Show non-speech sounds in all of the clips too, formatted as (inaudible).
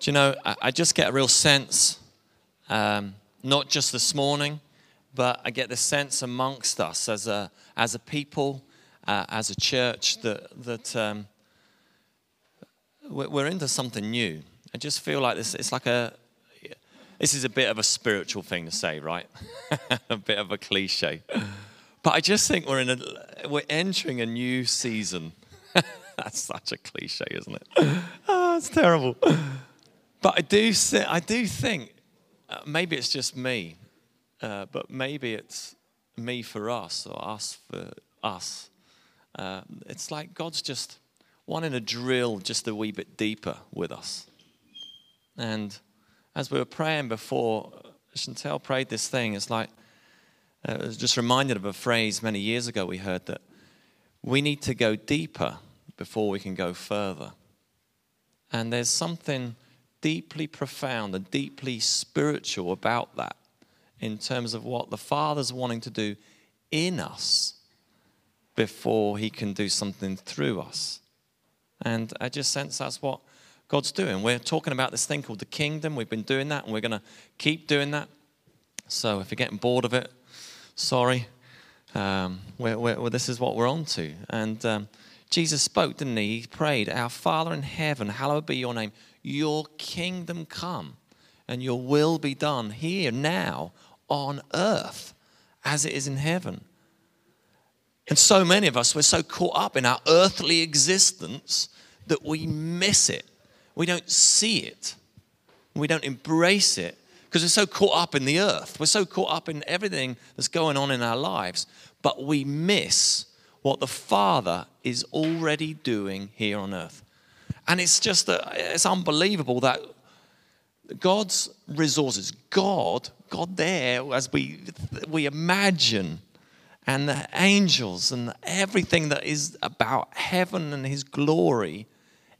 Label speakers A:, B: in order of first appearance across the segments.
A: Do you know, I, I just get a real sense, um, not just this morning, but I get the sense amongst us as a, as a people, uh, as a church, that, that um, we're into something new. I just feel like this, it's like a, this is a bit of a spiritual thing to say, right? (laughs) a bit of a cliche. But I just think we're in a, we're entering a new season. (laughs) That's such a cliche, isn't it? Oh, (laughs) it's terrible. But I do, I do think uh, maybe it's just me, uh, but maybe it's me for us or us for us. Uh, it's like God's just wanting to drill just a wee bit deeper with us. And as we were praying before, Chantel prayed this thing. It's like, uh, I was just reminded of a phrase many years ago we heard that we need to go deeper before we can go further. And there's something deeply profound and deeply spiritual about that in terms of what the Father's wanting to do in us before He can do something through us. And I just sense that's what God's doing. We're talking about this thing called the kingdom. We've been doing that and we're going to keep doing that. So if you're getting bored of it, sorry. Um, we're, we're, well, this is what we're on to. And um, Jesus spoke, didn't he? He prayed, Our Father in heaven, hallowed be your name. Your kingdom come and your will be done here, now, on earth as it is in heaven. And so many of us, we're so caught up in our earthly existence that we miss it. We don't see it. We don't embrace it because we're so caught up in the earth. We're so caught up in everything that's going on in our lives. But we miss what the Father is already doing here on earth. And it's just, a, it's unbelievable that God's resources, God, God there, as we, we imagine and the angels and everything that is about heaven and his glory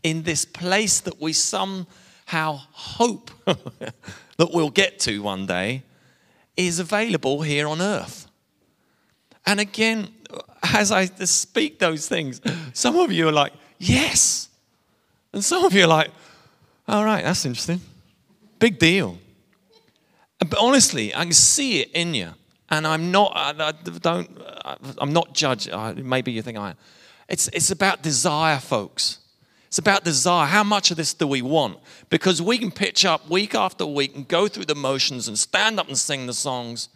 A: in this place that we somehow hope (laughs) that we'll get to one day is available here on earth. And again, as I speak those things, some of you are like, yes. And some of you are like, all right, that's interesting. Big deal. But honestly, I can see it in you and I'm not. I don't. I'm not judging. Maybe you think I am. It's it's about desire, folks. It's about desire. How much of this do we want? Because we can pitch up week after week and go through the motions and stand up and sing the songs,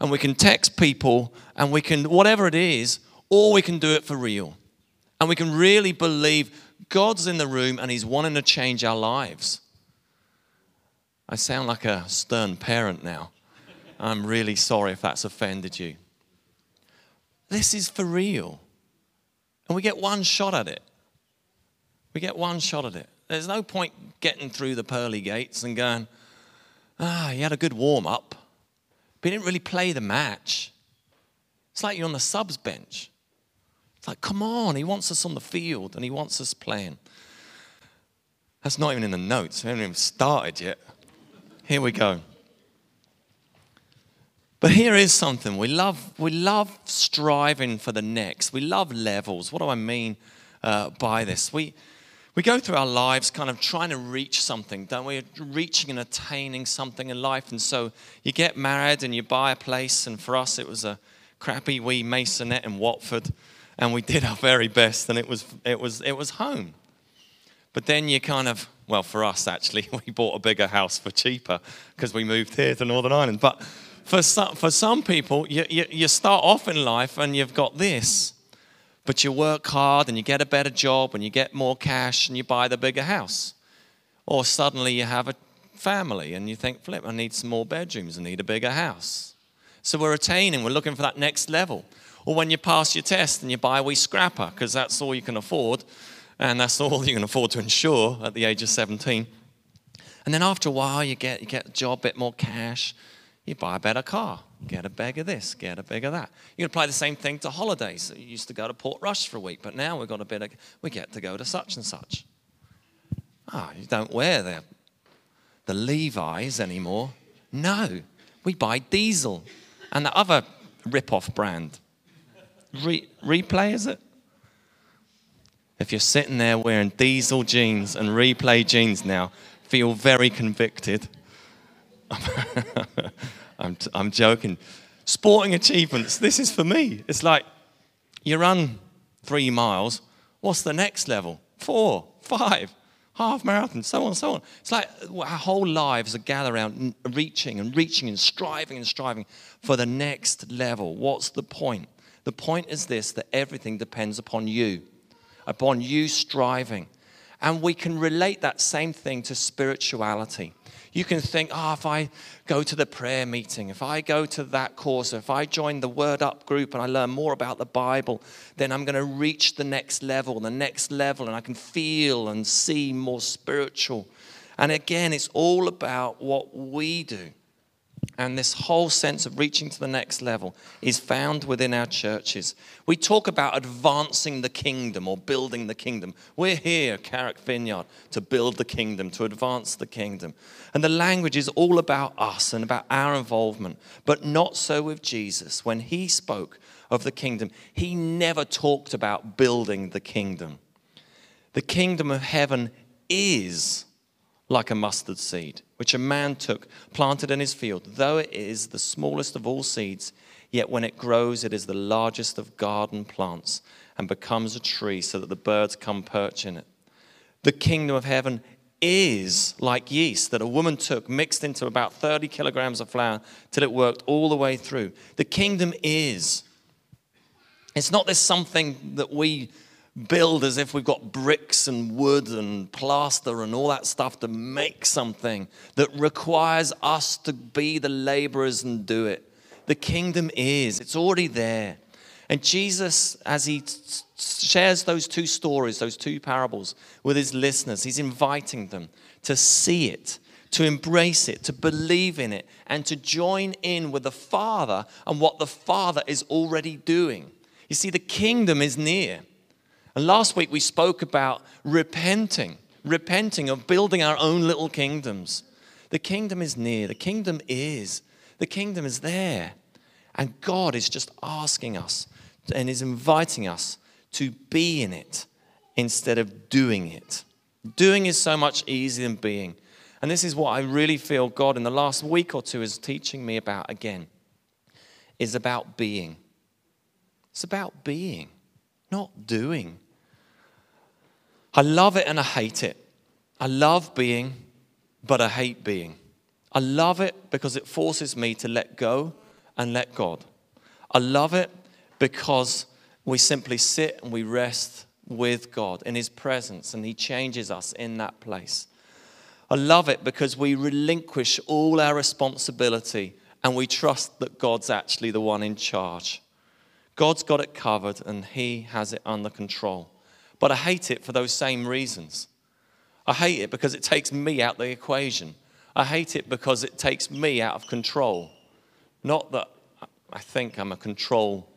A: and we can text people and we can whatever it is, or we can do it for real, and we can really believe God's in the room and He's wanting to change our lives. I sound like a stern parent now. I'm really sorry if that's offended you. This is for real. And we get one shot at it. We get one shot at it. There's no point getting through the pearly gates and going, ah, he had a good warm up, but he didn't really play the match. It's like you're on the subs bench. It's like, come on, he wants us on the field and he wants us playing. That's not even in the notes. We haven't even started yet. Here we go. But here is something we love. We love striving for the next. We love levels. What do I mean uh, by this? We we go through our lives kind of trying to reach something, don't we? Reaching and attaining something in life. And so you get married and you buy a place. And for us, it was a crappy wee maisonette in Watford, and we did our very best, and it was it was it was home. But then you kind of well, for us actually, (laughs) we bought a bigger house for cheaper because we moved here to Northern Ireland. But for some, for some people, you, you, you start off in life and you've got this, but you work hard and you get a better job and you get more cash and you buy the bigger house. Or suddenly you have a family and you think, flip, I need some more bedrooms, I need a bigger house. So we're attaining, we're looking for that next level. Or when you pass your test and you buy a wee scrapper because that's all you can afford and that's all you can afford to insure at the age of 17. And then after a while, you get, you get a job, a bit more cash, you buy a better car, get a bag of this, get a bag of that. You can apply the same thing to holidays. You used to go to Portrush for a week, but now we've got a bit of, we get to go to such and such. Ah, oh, you don't wear the, the Levi's anymore. No, we buy diesel and the other rip-off brand. Re, replay, is it? If you're sitting there wearing diesel jeans and replay jeans now, feel very convicted. (laughs) I'm, I'm joking. Sporting achievements, this is for me. It's like you run three miles, what's the next level? Four, five, half marathon, so on, so on. It's like our whole lives are gathered around reaching and reaching and striving and striving for the next level. What's the point? The point is this that everything depends upon you, upon you striving. And we can relate that same thing to spirituality. You can think, oh, if I go to the prayer meeting, if I go to that course, if I join the Word Up group and I learn more about the Bible, then I'm going to reach the next level, the next level, and I can feel and see more spiritual. And again, it's all about what we do. And this whole sense of reaching to the next level is found within our churches. We talk about advancing the kingdom or building the kingdom. We're here, Carrick Vineyard, to build the kingdom, to advance the kingdom. And the language is all about us and about our involvement, but not so with Jesus. When he spoke of the kingdom, he never talked about building the kingdom. The kingdom of heaven is like a mustard seed, which a man took, planted in his field. Though it is the smallest of all seeds, yet when it grows, it is the largest of garden plants and becomes a tree so that the birds come perch in it. The kingdom of heaven is like yeast that a woman took, mixed into about 30 kilograms of flour till it worked all the way through. The kingdom is. It's not this something that we build as if we've got bricks and wood and plaster and all that stuff to make something that requires us to be the laborers and do it. The kingdom is, it's already there. And Jesus, as he shares those two stories, those two parables with his listeners, he's inviting them to see it, to embrace it, to believe in it, and to join in with the Father and what the Father is already doing. You see, the kingdom is near. And last week we spoke about repenting, repenting of building our own little kingdoms. The kingdom is near, the kingdom is, the kingdom is there. And God is just asking us and is inviting us to be in it instead of doing it. Doing is so much easier than being. And this is what I really feel God in the last week or two is teaching me about again. Is about being. It's about being, not doing. I love it and I hate it. I love being, but I hate being. I love it because it forces me to let go and let God. I love it because we simply sit and we rest with God in His presence and He changes us in that place. I love it because we relinquish all our responsibility and we trust that God's actually the one in charge. God's got it covered and He has it under control. But I hate it for those same reasons. I hate it because it takes me out the equation. I hate it because it takes me out of control. Not that I think I'm a control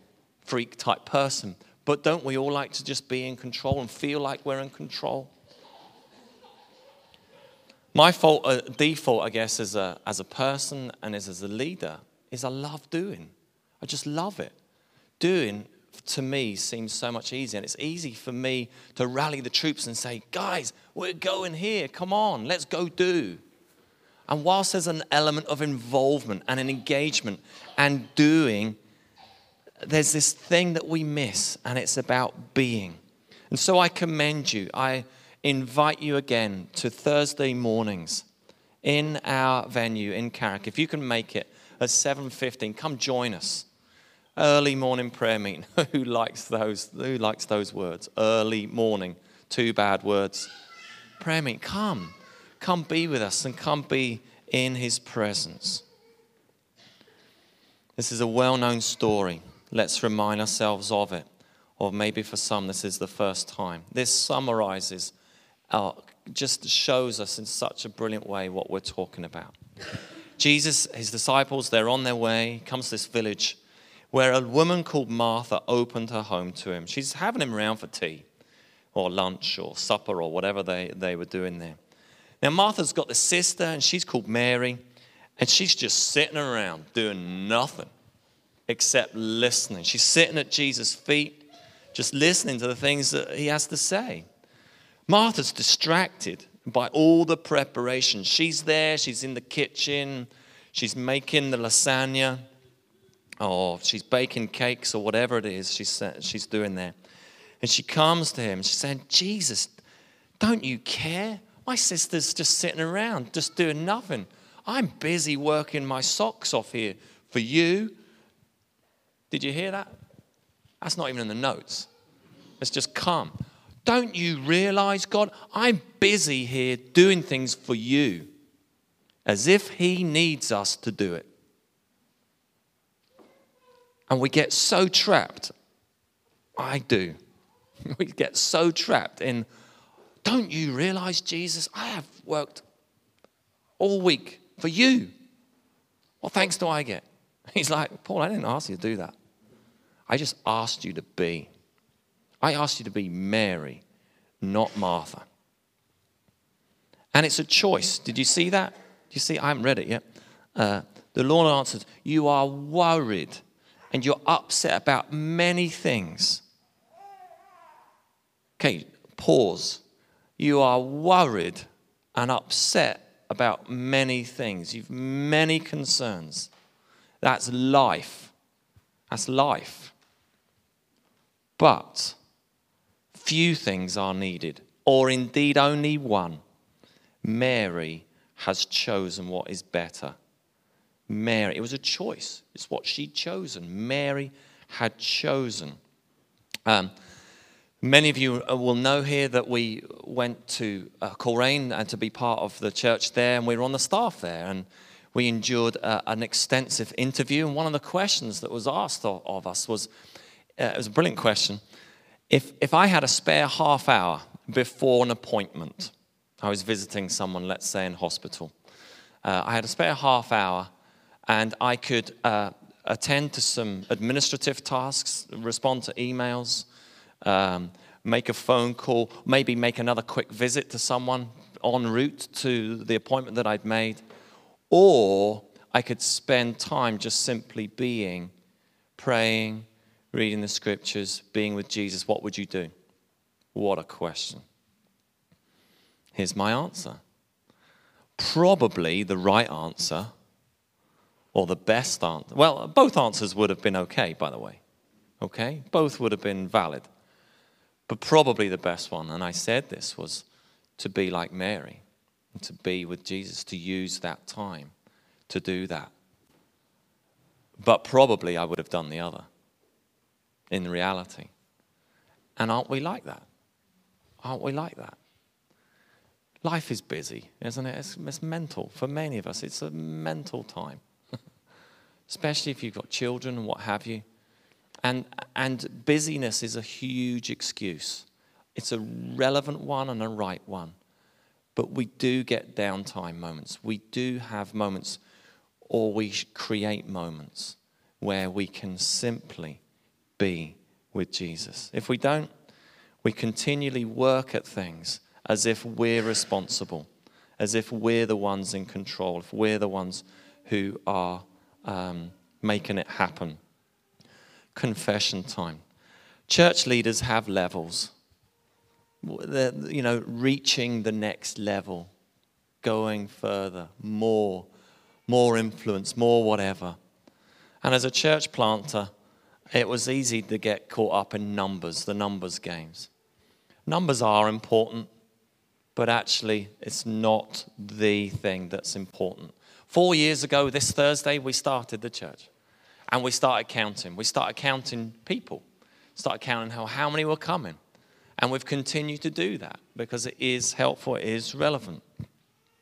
A: freak type person, but don't we all like to just be in control and feel like we're in control? My fault, uh, default, I guess, as a, as a person and as, as a leader, is I love doing. I just love it. Doing to me seems so much easier. And it's easy for me to rally the troops and say, guys, we're going here. Come on, let's go do. And whilst there's an element of involvement and an engagement and doing, there's this thing that we miss, and it's about being. And so I commend you. I invite you again to Thursday mornings in our venue in Carrick. If you can make it at 7:15, come join us early morning prayer meeting. (laughs) who likes those? Who likes those words? Early morning. Two bad words. Prayer meeting. Come. Come be with us and come be in his presence. This is a well known story. Let's remind ourselves of it. Or maybe for some, this is the first time. This summarizes, uh, just shows us in such a brilliant way what we're talking about. (laughs) Jesus, his disciples, they're on their way, comes to this village where a woman called Martha opened her home to him. She's having him around for tea or lunch or supper or whatever they, they were doing there. Now, Martha's got this sister, and she's called Mary, and she's just sitting around doing nothing except listening. She's sitting at Jesus' feet, just listening to the things that he has to say. Martha's distracted by all the preparation. She's there, she's in the kitchen, she's making the lasagna, or she's baking cakes, or whatever it is she's, she's doing there. And she comes to him, and she's saying, Jesus, don't you care? My sister's just sitting around, just doing nothing. I'm busy working my socks off here for you. Did you hear that? That's not even in the notes. It's just come. Don't you realize, God, I'm busy here doing things for you as if He needs us to do it. And we get so trapped. I do. (laughs) We get so trapped in, don't you realize, Jesus, I have worked all week for you. What thanks do I get? (laughs) He's like, Paul, I didn't ask you to do that. I just asked you to be. I asked you to be Mary, not Martha. And it's a choice. Did you see that? Do you see? I haven't read it yet. Uh, the Lord answered, You are worried and you're upset about many things. Okay, pause. You are worried and upset about many things. You've many concerns. That's life. That's life. But few things are needed, or indeed only one. Mary has chosen what is better. Mary, it was a choice. It's what she'd chosen. Mary had chosen. Um, many of you will know here that we went to uh, Coleraine and to be part of the church there, and we were on the staff there. And we endured uh, an extensive interview. And one of the questions that was asked of, of us was uh, it was a brilliant question. If, if I had a spare half hour before an appointment, I was visiting someone, let's say in hospital, uh, I had a spare half hour and I could uh, attend to some administrative tasks, respond to emails, um, make a phone call, maybe make another quick visit to someone en route to the appointment that I'd made, or I could spend time just simply being, praying, reading the scriptures, being with Jesus. What would you do? What a question. Here's my answer. Probably the right answer or the best answer. Well, both answers would have been okay, by the way. Okay? Both would have been valid. But probably the best one, and I said this, was to be like Mary, to be with Jesus, to use that time to do that. But probably I would have done the other in reality. And aren't we like that? Aren't we like that? Life is busy, isn't it? It's, it's mental. For many of us, it's a mental time especially if you've got children and what have you. And, and busyness is a huge excuse. It's a relevant one and a right one. But we do get downtime moments. We do have moments, or we create moments where we can simply be with Jesus. If we don't, we continually work at things as if we're responsible, as if we're the ones in control, if we're the ones who are um, making it happen. Confession time. Church leaders have levels. They're, you know, reaching the next level, going further, more, more influence, more whatever. And as a church planter, it was easy to get caught up in numbers, the numbers games. Numbers are important, but actually, it's not the thing that's important. Four years ago, this Thursday, we started the church. And we started counting. We started counting people, started counting how, how many were coming. And we've continued to do that because it is helpful, it is relevant.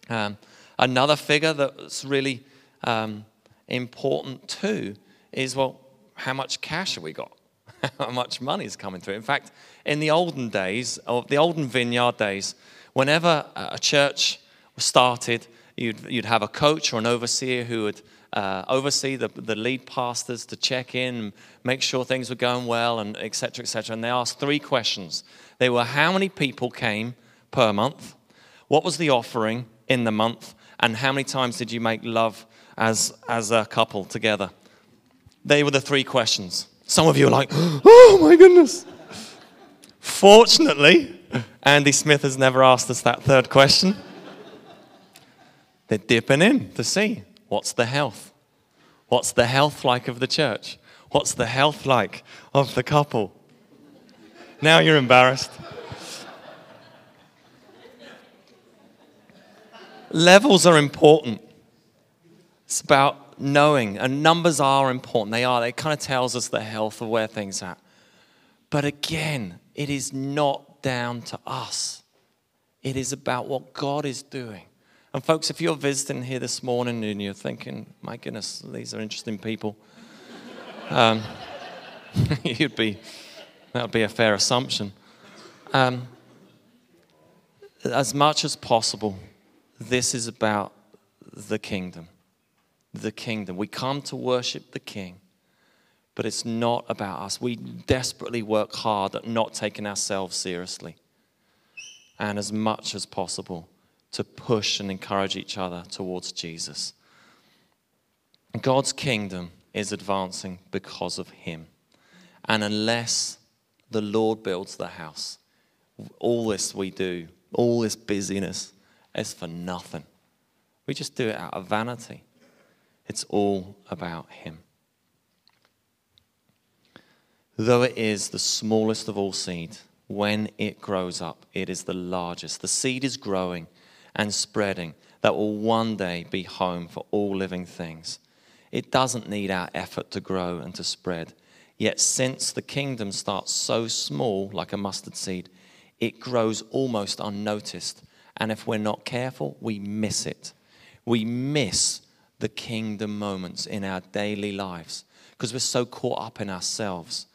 A: Um, another figure that's really um, important too is well, how much cash have we got? (laughs) how much money is coming through? In fact, in the olden days, of the olden vineyard days, whenever a church was started, You'd, you'd have a coach or an overseer who would uh, oversee the, the lead pastors to check in, make sure things were going well, and et cetera, et cetera. And they asked three questions. They were how many people came per month? What was the offering in the month? And how many times did you make love as, as a couple together? They were the three questions. Some of you are like, (gasps) oh my goodness. Fortunately, Andy Smith has never asked us that third question. They're dipping in to see what's the health. What's the health like of the church? What's the health like of the couple? Now you're embarrassed. Levels are important. It's about knowing, and numbers are important. They are. It kind of tells us the health of where things are. But again, it is not down to us. It is about what God is doing. And folks, if you're visiting here this morning and you're thinking, my goodness, these are interesting people, um, (laughs) you'd be, that would be a fair assumption. Um, as much as possible, this is about the kingdom. The kingdom. We come to worship the King, but it's not about us. We desperately work hard at not taking ourselves seriously. And as much as possible, to push and encourage each other towards Jesus. God's kingdom is advancing because of Him. And unless the Lord builds the house, all this we do, all this busyness, is for nothing. We just do it out of vanity. It's all about Him. Though it is the smallest of all seed, when it grows up, it is the largest. The seed is growing and spreading that will one day be home for all living things. It doesn't need our effort to grow and to spread. Yet, since the kingdom starts so small, like a mustard seed, it grows almost unnoticed. And if we're not careful, we miss it. We miss the kingdom moments in our daily lives because we're so caught up in ourselves.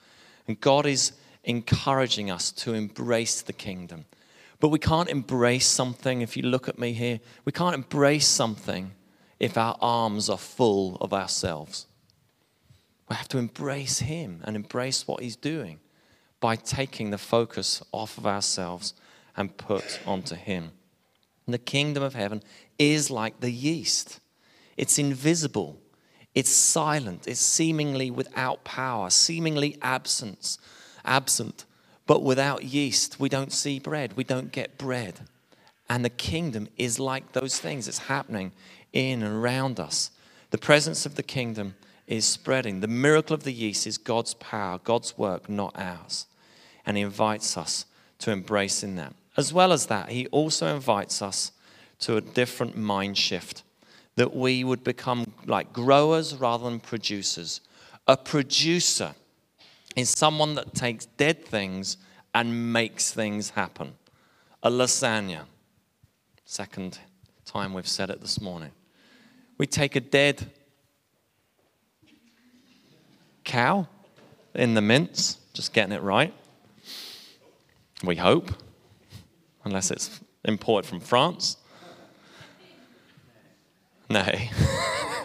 A: And God is encouraging us to embrace the kingdom. But we can't embrace something, if you look at me here, we can't embrace something if our arms are full of ourselves. We have to embrace Him and embrace what He's doing by taking the focus off of ourselves and put onto Him. And the kingdom of heaven is like the yeast, it's invisible, it's silent, it's seemingly without power, seemingly absence, absent. But without yeast, we don't see bread. We don't get bread. And the kingdom is like those things. It's happening in and around us. The presence of the kingdom is spreading. The miracle of the yeast is God's power, God's work, not ours. And He invites us to embrace in that. As well as that, He also invites us to a different mind shift that we would become like growers rather than producers. A producer is someone that takes dead things and makes things happen. A lasagna. Second time we've said it this morning. We take a dead cow in the mince, just getting it right. We hope, unless it's imported from France. Nay, (laughs)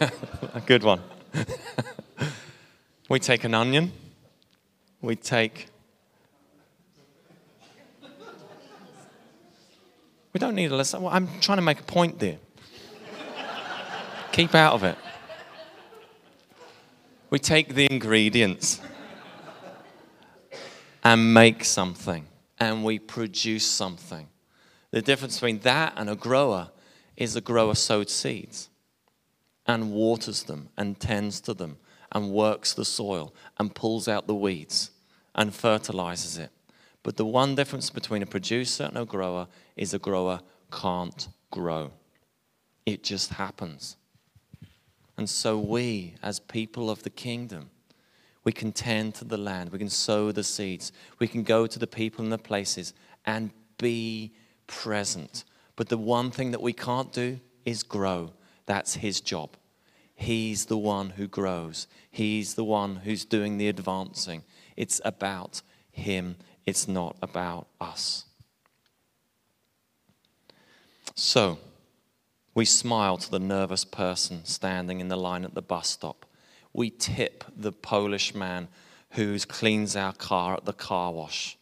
A: a good one. (laughs) we take an onion we take. We don't need a lesson. Well, I'm trying to make a point there. Keep out of it. We take the ingredients and make something, and we produce something. The difference between that and a grower is a grower sowed seeds and waters them and tends to them and works the soil and pulls out the weeds and fertilizes it. But the one difference between a producer and a grower is a grower can't grow. It just happens. And so we, as people of the kingdom, we can tend to the land, we can sow the seeds, we can go to the people and the places and be present. But the one thing that we can't do is grow. That's his job. He's the one who grows, he's the one who's doing the advancing. It's about Him, it's not about us. So, we smile to the nervous person standing in the line at the bus stop. We tip the Polish man who cleans our car at the car wash.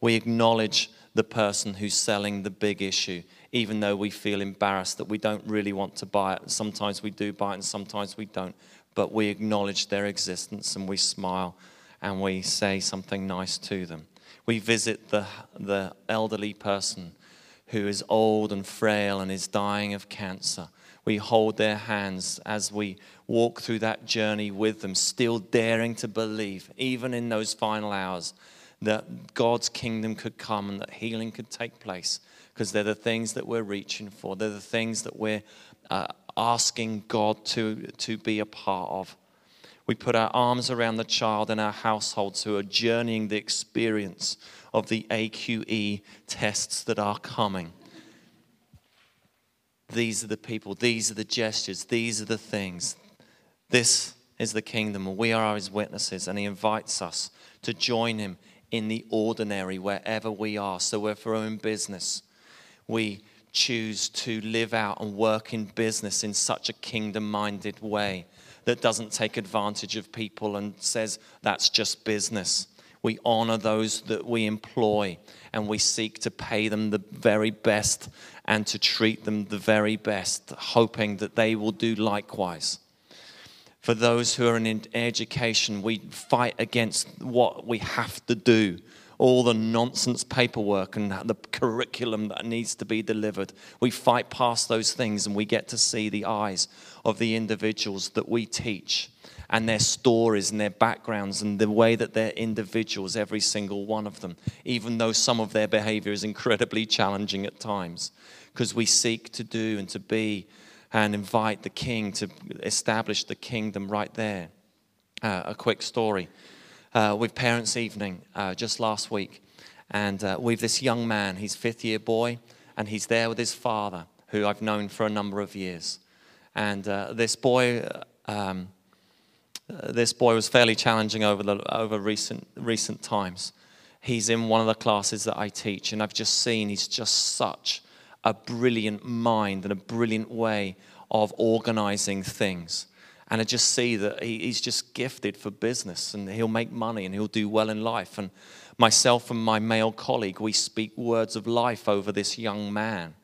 A: We acknowledge the person who's selling the big issue, even though we feel embarrassed that we don't really want to buy it. Sometimes we do buy it and sometimes we don't. But we acknowledge their existence and we smile and we say something nice to them. We visit the, the elderly person who is old and frail and is dying of cancer. We hold their hands as we walk through that journey with them, still daring to believe, even in those final hours, that God's kingdom could come and that healing could take place. Because they're the things that we're reaching for, they're the things that we're uh, asking God to, to be a part of. We put our arms around the child in our households who are journeying the experience of the AQE tests that are coming. These are the people, these are the gestures, these are the things. This is the kingdom, and we are his witnesses, and he invites us to join him in the ordinary wherever we are. So if we're in business, we choose to live out and work in business in such a kingdom minded way that doesn't take advantage of people and says that's just business. We honor those that we employ and we seek to pay them the very best and to treat them the very best, hoping that they will do likewise. For those who are in education, we fight against what we have to do all the nonsense paperwork and the curriculum that needs to be delivered. We fight past those things and we get to see the eyes of the individuals that we teach and their stories and their backgrounds and the way that they're individuals, every single one of them, even though some of their behavior is incredibly challenging at times, because we seek to do and to be and invite the king to establish the kingdom right there. Uh, a quick story uh, with Parents' Evening uh, just last week. And uh, with this young man, he's fifth year boy, and he's there with his father, who I've known for a number of years. And uh, this boy, um, uh, this boy was fairly challenging over, the, over recent, recent times. He's in one of the classes that I teach, and I've just seen he's just such a brilliant mind and a brilliant way of organizing things. And I just see that he's just gifted for business and he'll make money and he'll do well in life. And myself and my male colleague, we speak words of life over this young man.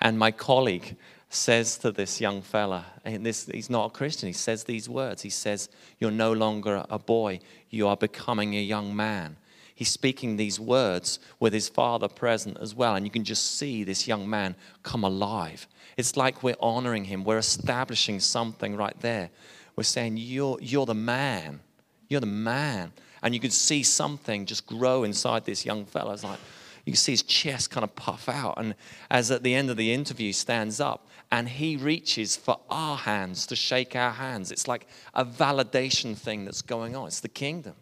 A: And my colleague says to this young fella, and this, he's not a Christian, he says these words. He says, You're no longer a boy, you are becoming a young man. He's speaking these words with his father present as well. And you can just see this young man come alive. It's like we're honoring him. We're establishing something right there. We're saying, You're, you're the man. You're the man. And you can see something just grow inside this young fellow. It's like, you can see his chest kind of puff out. And as at the end of the interview, stands up and he reaches for our hands to shake our hands. It's like a validation thing that's going on. It's the kingdom.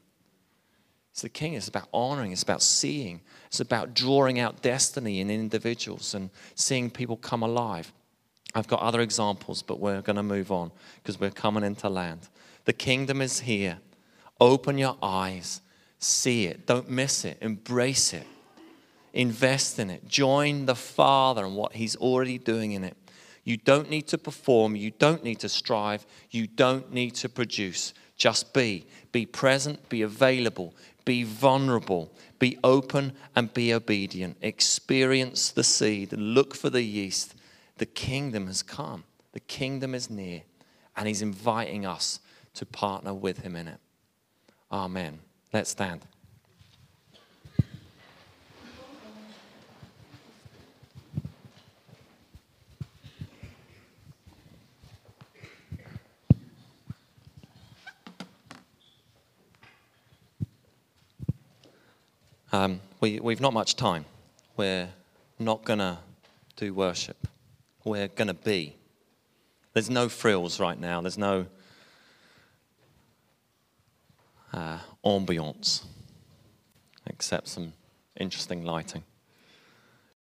A: It's the king. It's about honoring. It's about seeing. It's about drawing out destiny in individuals and seeing people come alive. I've got other examples, but we're going to move on because we're coming into land. The kingdom is here. Open your eyes, see it, don't miss it, embrace it, invest in it, join the Father and what He's already doing in it. You don't need to perform, you don't need to strive, you don't need to produce. Just be. Be present, be available, be vulnerable, be open, and be obedient. Experience the seed, look for the yeast the kingdom has come, the kingdom is near, and He's inviting us to partner with Him in it. Amen. Let's stand. Um, we, we've not much time. We're not going to do worship we're going to be. There's no frills right now, there's no uh, ambiance except some interesting lighting.